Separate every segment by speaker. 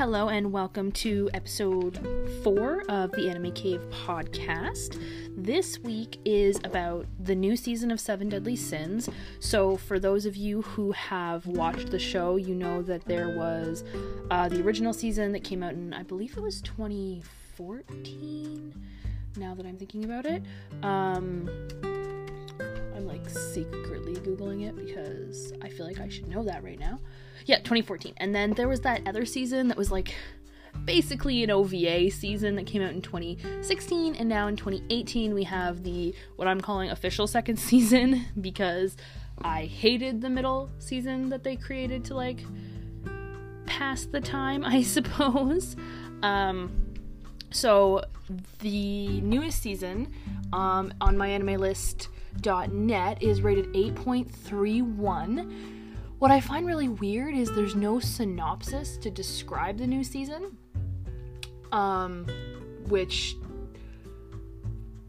Speaker 1: Hello, and welcome to episode four of the Anime Cave podcast. This week is about the new season of Seven Deadly Sins. So, for those of you who have watched the show, you know that there was uh, the original season that came out in, I believe it was 2014. Now that I'm thinking about it, um, like secretly googling it because I feel like I should know that right now. Yeah, 2014. And then there was that other season that was like basically an OVA season that came out in 2016 and now in 2018 we have the what I'm calling official second season because I hated the middle season that they created to like pass the time, I suppose. Um so the newest season um, on MyAnimeList.net is rated 8.31 what I find really weird is there's no synopsis to describe the new season. Um, which,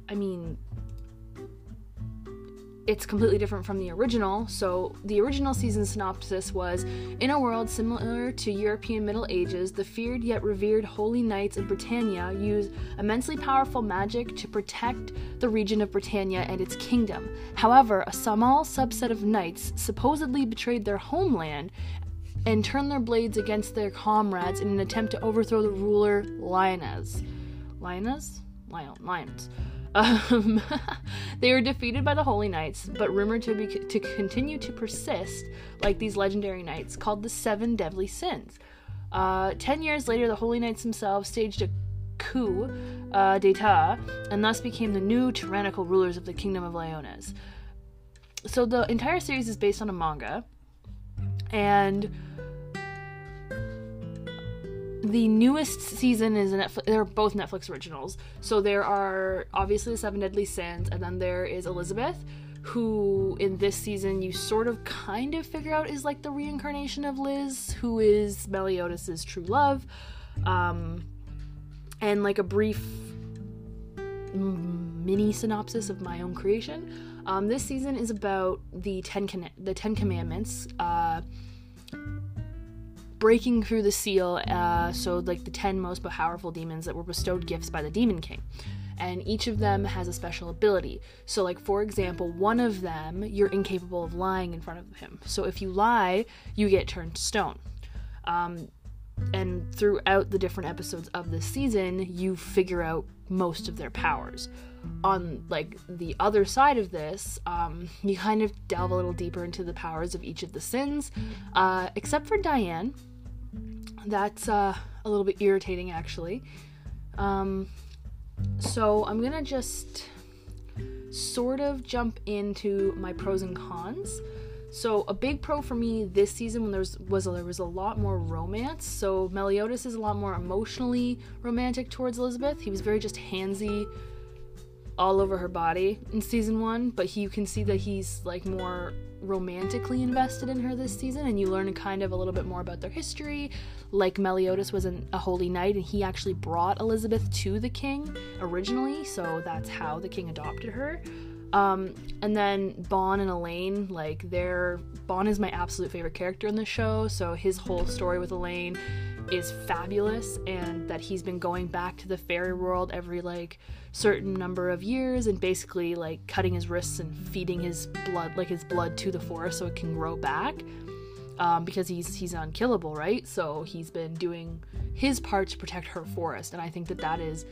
Speaker 1: I mean, it's completely different from the original. So, the original season synopsis was In a world similar to European Middle Ages, the feared yet revered holy knights of Britannia use immensely powerful magic to protect the region of Britannia and its kingdom. However, a small subset of knights supposedly betrayed their homeland and turned their blades against their comrades in an attempt to overthrow the ruler Lioness. Lioness? Lion, Lions. Um, they were defeated by the Holy Knights, but rumored to be to continue to persist like these legendary knights called the Seven Deadly Sins. Uh, ten years later, the Holy Knights themselves staged a coup uh, d'état and thus became the new tyrannical rulers of the Kingdom of Liones. So the entire series is based on a manga, and the newest season is a Netflix. They're both Netflix originals. So there are obviously the Seven Deadly Sins, and then there is Elizabeth, who in this season you sort of kind of figure out is like the reincarnation of Liz, who is Meliodas' true love, um, and like a brief mini synopsis of my own creation. Um, this season is about the Ten Con- the Ten Commandments. Uh, breaking through the seal, uh, so like the 10 most powerful demons that were bestowed gifts by the Demon King. And each of them has a special ability. So, like, for example, one of them, you're incapable of lying in front of him. So, if you lie, you get turned to stone. Um, and throughout the different episodes of this season, you figure out most of their powers. On like the other side of this, um, you kind of delve a little deeper into the powers of each of the sins, uh, except for Diane, that's uh, a little bit irritating actually. Um, so I'm gonna just sort of jump into my pros and cons. So a big pro for me this season when there was, was there was a lot more romance. So Meliodas is a lot more emotionally romantic towards Elizabeth. He was very just handsy all over her body in season one, but he, you can see that he's like more romantically invested in her this season, and you learn kind of a little bit more about their history. Like Meliodas was an, a holy knight, and he actually brought Elizabeth to the king originally, so that's how the king adopted her. Um, and then Ban and Elaine, like their Ban is my absolute favorite character in the show, so his whole story with Elaine is fabulous, and that he's been going back to the fairy world every like certain number of years and basically like cutting his wrists and feeding his blood like his blood to the forest so it can grow back. Um, because he's he's unkillable right? So he's been doing his part to protect her forest and i think that that is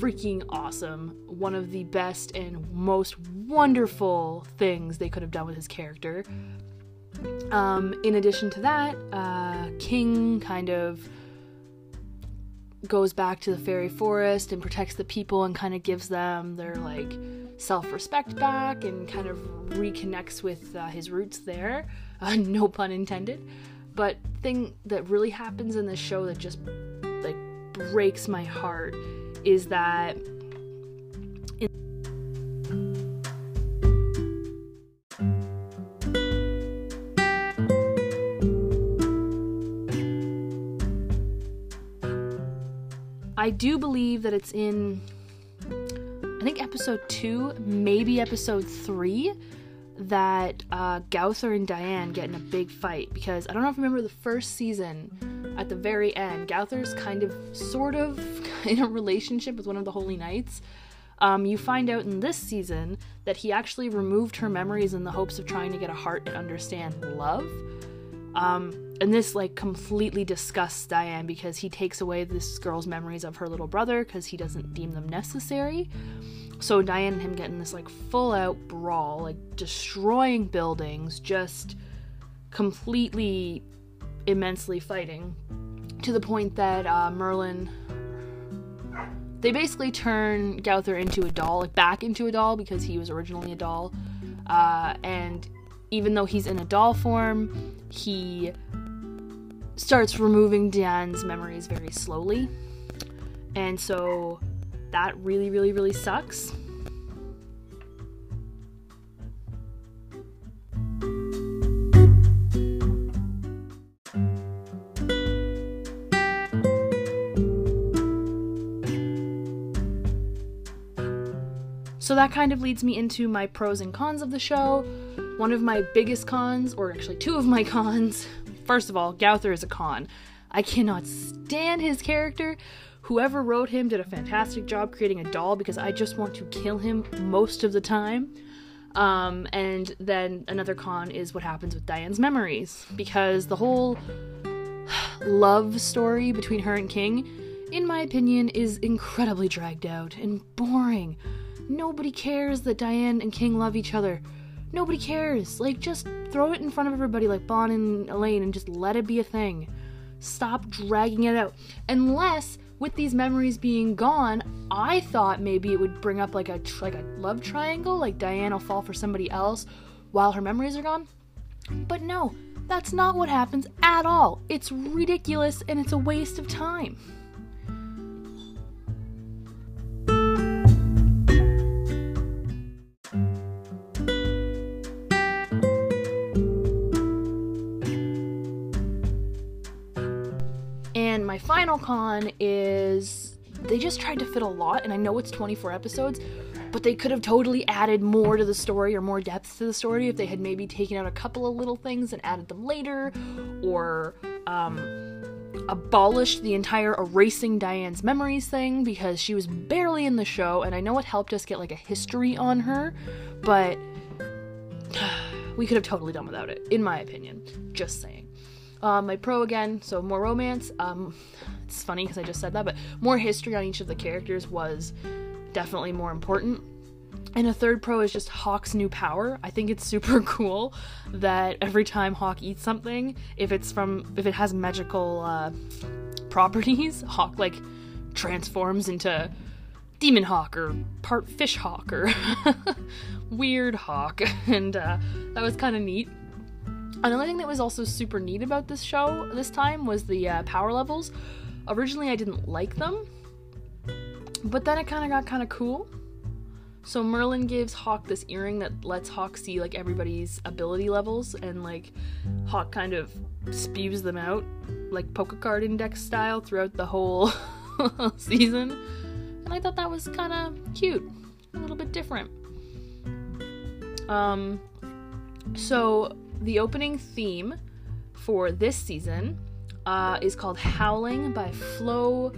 Speaker 1: freaking awesome. One of the best and most wonderful things they could have done with his character. Um, in addition to that uh, king kind of goes back to the fairy forest and protects the people and kind of gives them their like self-respect back and kind of reconnects with uh, his roots there. Uh, no pun intended. But thing that really happens in this show that just like breaks my heart is that I do believe that it's in, I think episode two, maybe episode three, that uh, and Diane get in a big fight because I don't know if you remember the first season. at the very end, Gowther's kind of, sort of, in a relationship with one of the Holy Knights. Um, you find out in this season that he actually removed her memories in the hopes of trying to get a heart and understand love. Um, and this like completely disgusts Diane because he takes away this girl's memories of her little brother because he doesn't deem them necessary. So Diane and him get in this like full out brawl, like destroying buildings, just completely immensely fighting to the point that uh, Merlin they basically turn Gowther into a doll, like back into a doll because he was originally a doll. Uh, and even though he's in a doll form, he starts removing Diane's memories very slowly. And so that really, really, really sucks. So that kind of leads me into my pros and cons of the show. One of my biggest cons, or actually two of my cons, first of all, Gowther is a con. I cannot stand his character. Whoever wrote him did a fantastic job creating a doll because I just want to kill him most of the time. Um, and then another con is what happens with Diane's memories because the whole love story between her and King, in my opinion, is incredibly dragged out and boring. Nobody cares that Diane and King love each other. Nobody cares. Like, just throw it in front of everybody like Ban and Elaine and just let it be a thing. Stop dragging it out. Unless, with these memories being gone, I thought maybe it would bring up like a like a love triangle, like Diane will fall for somebody else while her memories are gone. But no, that's not what happens at all. It's ridiculous and it's a waste of time. Final con is they just tried to fit a lot, and I know it's 24 episodes, but they could have totally added more to the story or more depth to the story if they had maybe taken out a couple of little things and added them later, or um, abolished the entire erasing Diane's memories thing because she was barely in the show, and I know it helped us get like a history on her, but we could have totally done without it, in my opinion. Just saying. Um, my pro again, so more romance. Um, it's funny because I just said that, but more history on each of the characters was definitely more important. And a third pro is just Hawk's new power. I think it's super cool that every time Hawk eats something, if it's from if it has magical uh, properties, Hawk like transforms into demon hawk or part fish hawk or weird hawk, and uh, that was kind of neat. Another thing that was also super neat about this show this time was the uh, power levels. Originally, I didn't like them, but then it kind of got kind of cool. So Merlin gives Hawk this earring that lets Hawk see like everybody's ability levels, and like Hawk kind of spews them out, like poker card index style, throughout the whole season. And I thought that was kind of cute, a little bit different. Um, so the opening theme for this season uh, is called Howling by Flo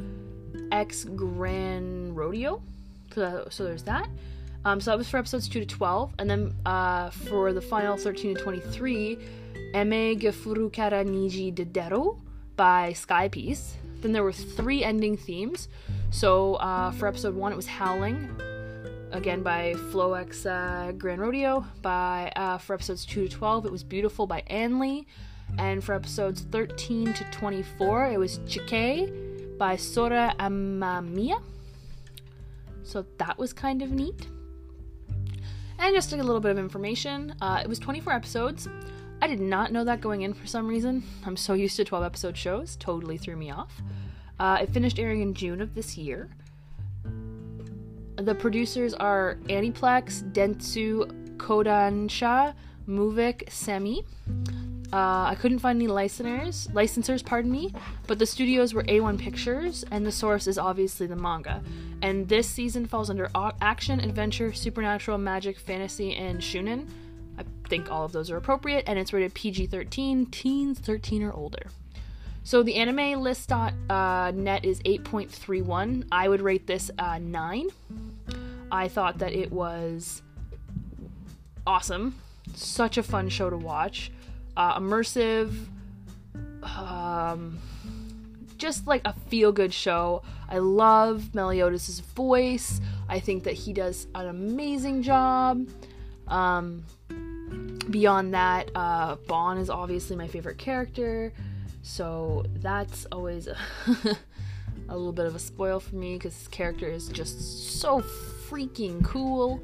Speaker 1: X Gran Rodeo. So, so there's that. Um, so that was for episodes 2 to 12. And then uh, for the final 13 to 23, Eme Gefurukara Niji Dedero by Sky Peace. Then there were three ending themes. So uh, for episode 1, it was Howling, again by Flo X uh, Gran Rodeo. By uh, for episodes two to twelve, it was Beautiful by Anly, and for episodes thirteen to twenty four, it was Chike by Sora Amamiya. So that was kind of neat. And just a little bit of information. Uh, it was 24 episodes. I did not know that going in for some reason. I'm so used to 12 episode shows, totally threw me off. Uh, it finished airing in June of this year. The producers are Aniplex, Dentsu, Kodansha, Movic, Semi. Uh, I couldn't find any licensors, licensors, pardon me, but the studios were A1 Pictures, and the source is obviously the manga. And this season falls under action, adventure, supernatural, magic, fantasy, and shounen. I think all of those are appropriate, and it's rated PG-13, teens 13 or older. So the anime list dot uh, is 8.31. I would rate this uh, 9. I thought that it was awesome. Such a fun show to watch. Uh, immersive. Um, just like a feel good show. I love Meliodas' voice. I think that he does an amazing job. Um, beyond that, uh, Ban is obviously my favorite character. So that's always a, a little bit of a spoil for me because his character is just so freaking cool.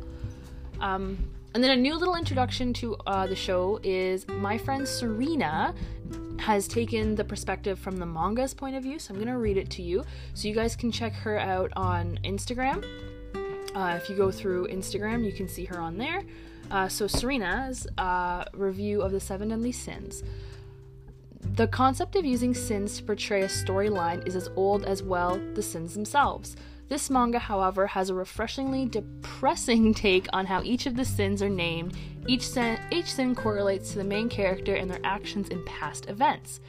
Speaker 1: Um, and then a new little introduction to uh, the show is my friend Serena has taken the perspective from the manga's point of view. So I'm going to read it to you. So you guys can check her out on Instagram. Uh, if you go through Instagram, you can see her on there. Uh, so Serena's uh, review of the Seven Deadly Sins. The concept of using sins to portray a storyline is as old as well the sins themselves. This manga, however, has a refreshingly depressing take on how each of the sins are named. Each sin, each sin correlates to the main character and their actions in past events.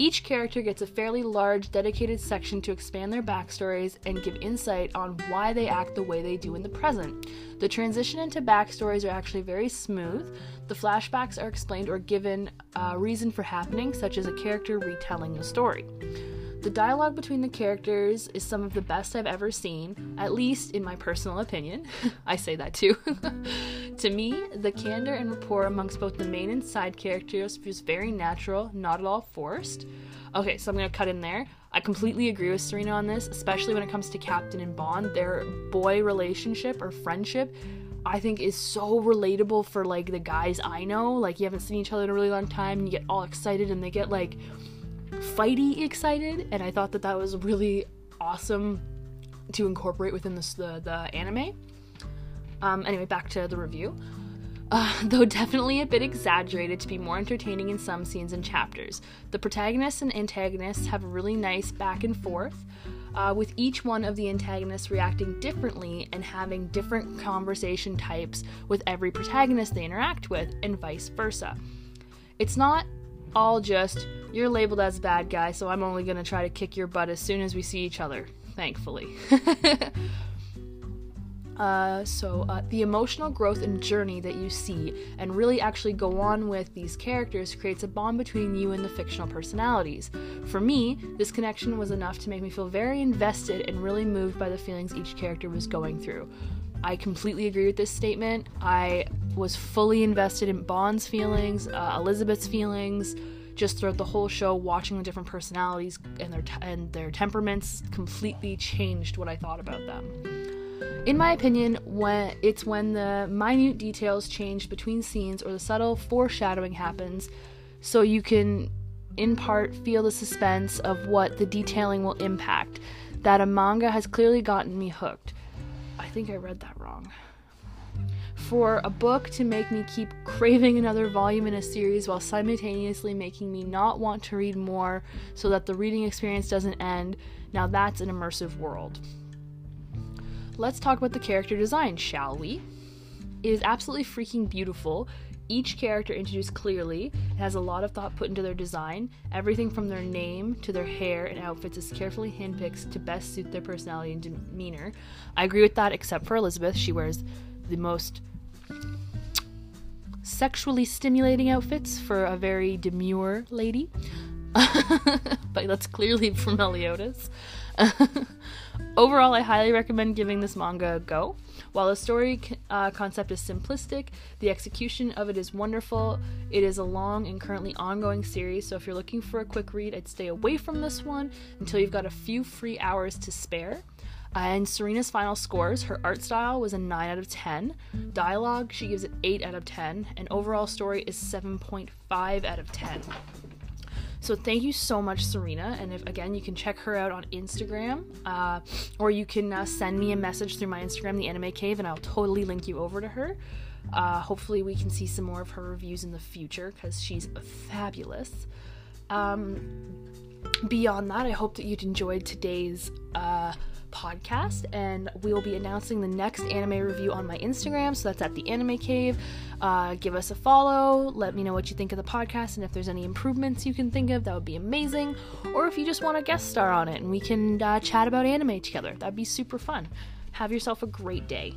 Speaker 1: Each character gets a fairly large, dedicated section to expand their backstories and give insight on why they act the way they do in the present. The transition into backstories are actually very smooth. The flashbacks are explained or given a reason for happening, such as a character retelling the story. The dialogue between the characters is some of the best I've ever seen, at least in my personal opinion. I say that too. to me, the candor and rapport amongst both the main and side characters feels very natural, not at all forced. Okay, so I'm gonna cut in there. I completely agree with Serena on this, especially when it comes to Captain and Bond. Their boy relationship or friendship I think is so relatable for like the guys I know. Like you haven't seen each other in a really long time and you get all excited and they get like fighty excited, and I thought that that was really awesome to incorporate within this, the the anime. Um, anyway, back to the review. Uh, though definitely a bit exaggerated to be more entertaining in some scenes and chapters. The protagonists and antagonists have a really nice back and forth, uh, with each one of the antagonists reacting differently and having different conversation types with every protagonist they interact with, and vice versa. It's not all just, you're labeled as bad guy, so I'm only gonna try to kick your butt as soon as we see each other, thankfully. uh, so, uh, the emotional growth and journey that you see and really actually go on with these characters creates a bond between you and the fictional personalities. For me, this connection was enough to make me feel very invested and really moved by the feelings each character was going through. I completely agree with this statement. I was fully invested in Bond's feelings, uh, Elizabeth's feelings, just throughout the whole show. Watching the different personalities and their and their temperaments completely changed what I thought about them. In my opinion, when it's when the minute details change between scenes or the subtle foreshadowing happens, so you can, in part, feel the suspense of what the detailing will impact. That a manga has clearly gotten me hooked. I think I read that wrong. For a book to make me keep craving another volume in a series while simultaneously making me not want to read more so that the reading experience doesn't end, now that's an immersive world. Let's talk about the character design, shall we? It is absolutely freaking beautiful each character introduced clearly has a lot of thought put into their design. Everything from their name to their hair and outfits is carefully handpicked to best suit their personality and demeanor. I agree with that, except for Elizabeth. She wears the most sexually stimulating outfits for a very demure lady. but that's clearly from Meliodas. Overall, I highly recommend giving this manga a go. While the story uh, concept is simplistic, the execution of it is wonderful. It is a long and currently ongoing series, so if you're looking for a quick read, I'd stay away from this one until you've got a few free hours to spare. And Serena's final scores, her art style was a 9 out of 10. Dialogue, she gives it 8 out of 10. And overall story is 7.5 out of 10. So thank you so much, Serena. And if again, you can check her out on Instagram, uh, or you can uh, send me a message through my Instagram, the Anime Cave, and I'll totally link you over to her. Uh, hopefully, we can see some more of her reviews in the future because she's fabulous. Um, beyond that, I hope that you'd enjoyed today's uh, podcast, and we will be announcing the next anime review on my Instagram. So that's at the Anime Cave. Uh, give us a follow. Let me know what you think of the podcast, and if there's any improvements you can think of, that would be amazing. Or if you just want a guest star on it, and we can uh, chat about anime together, that'd be super fun. Have yourself a great day.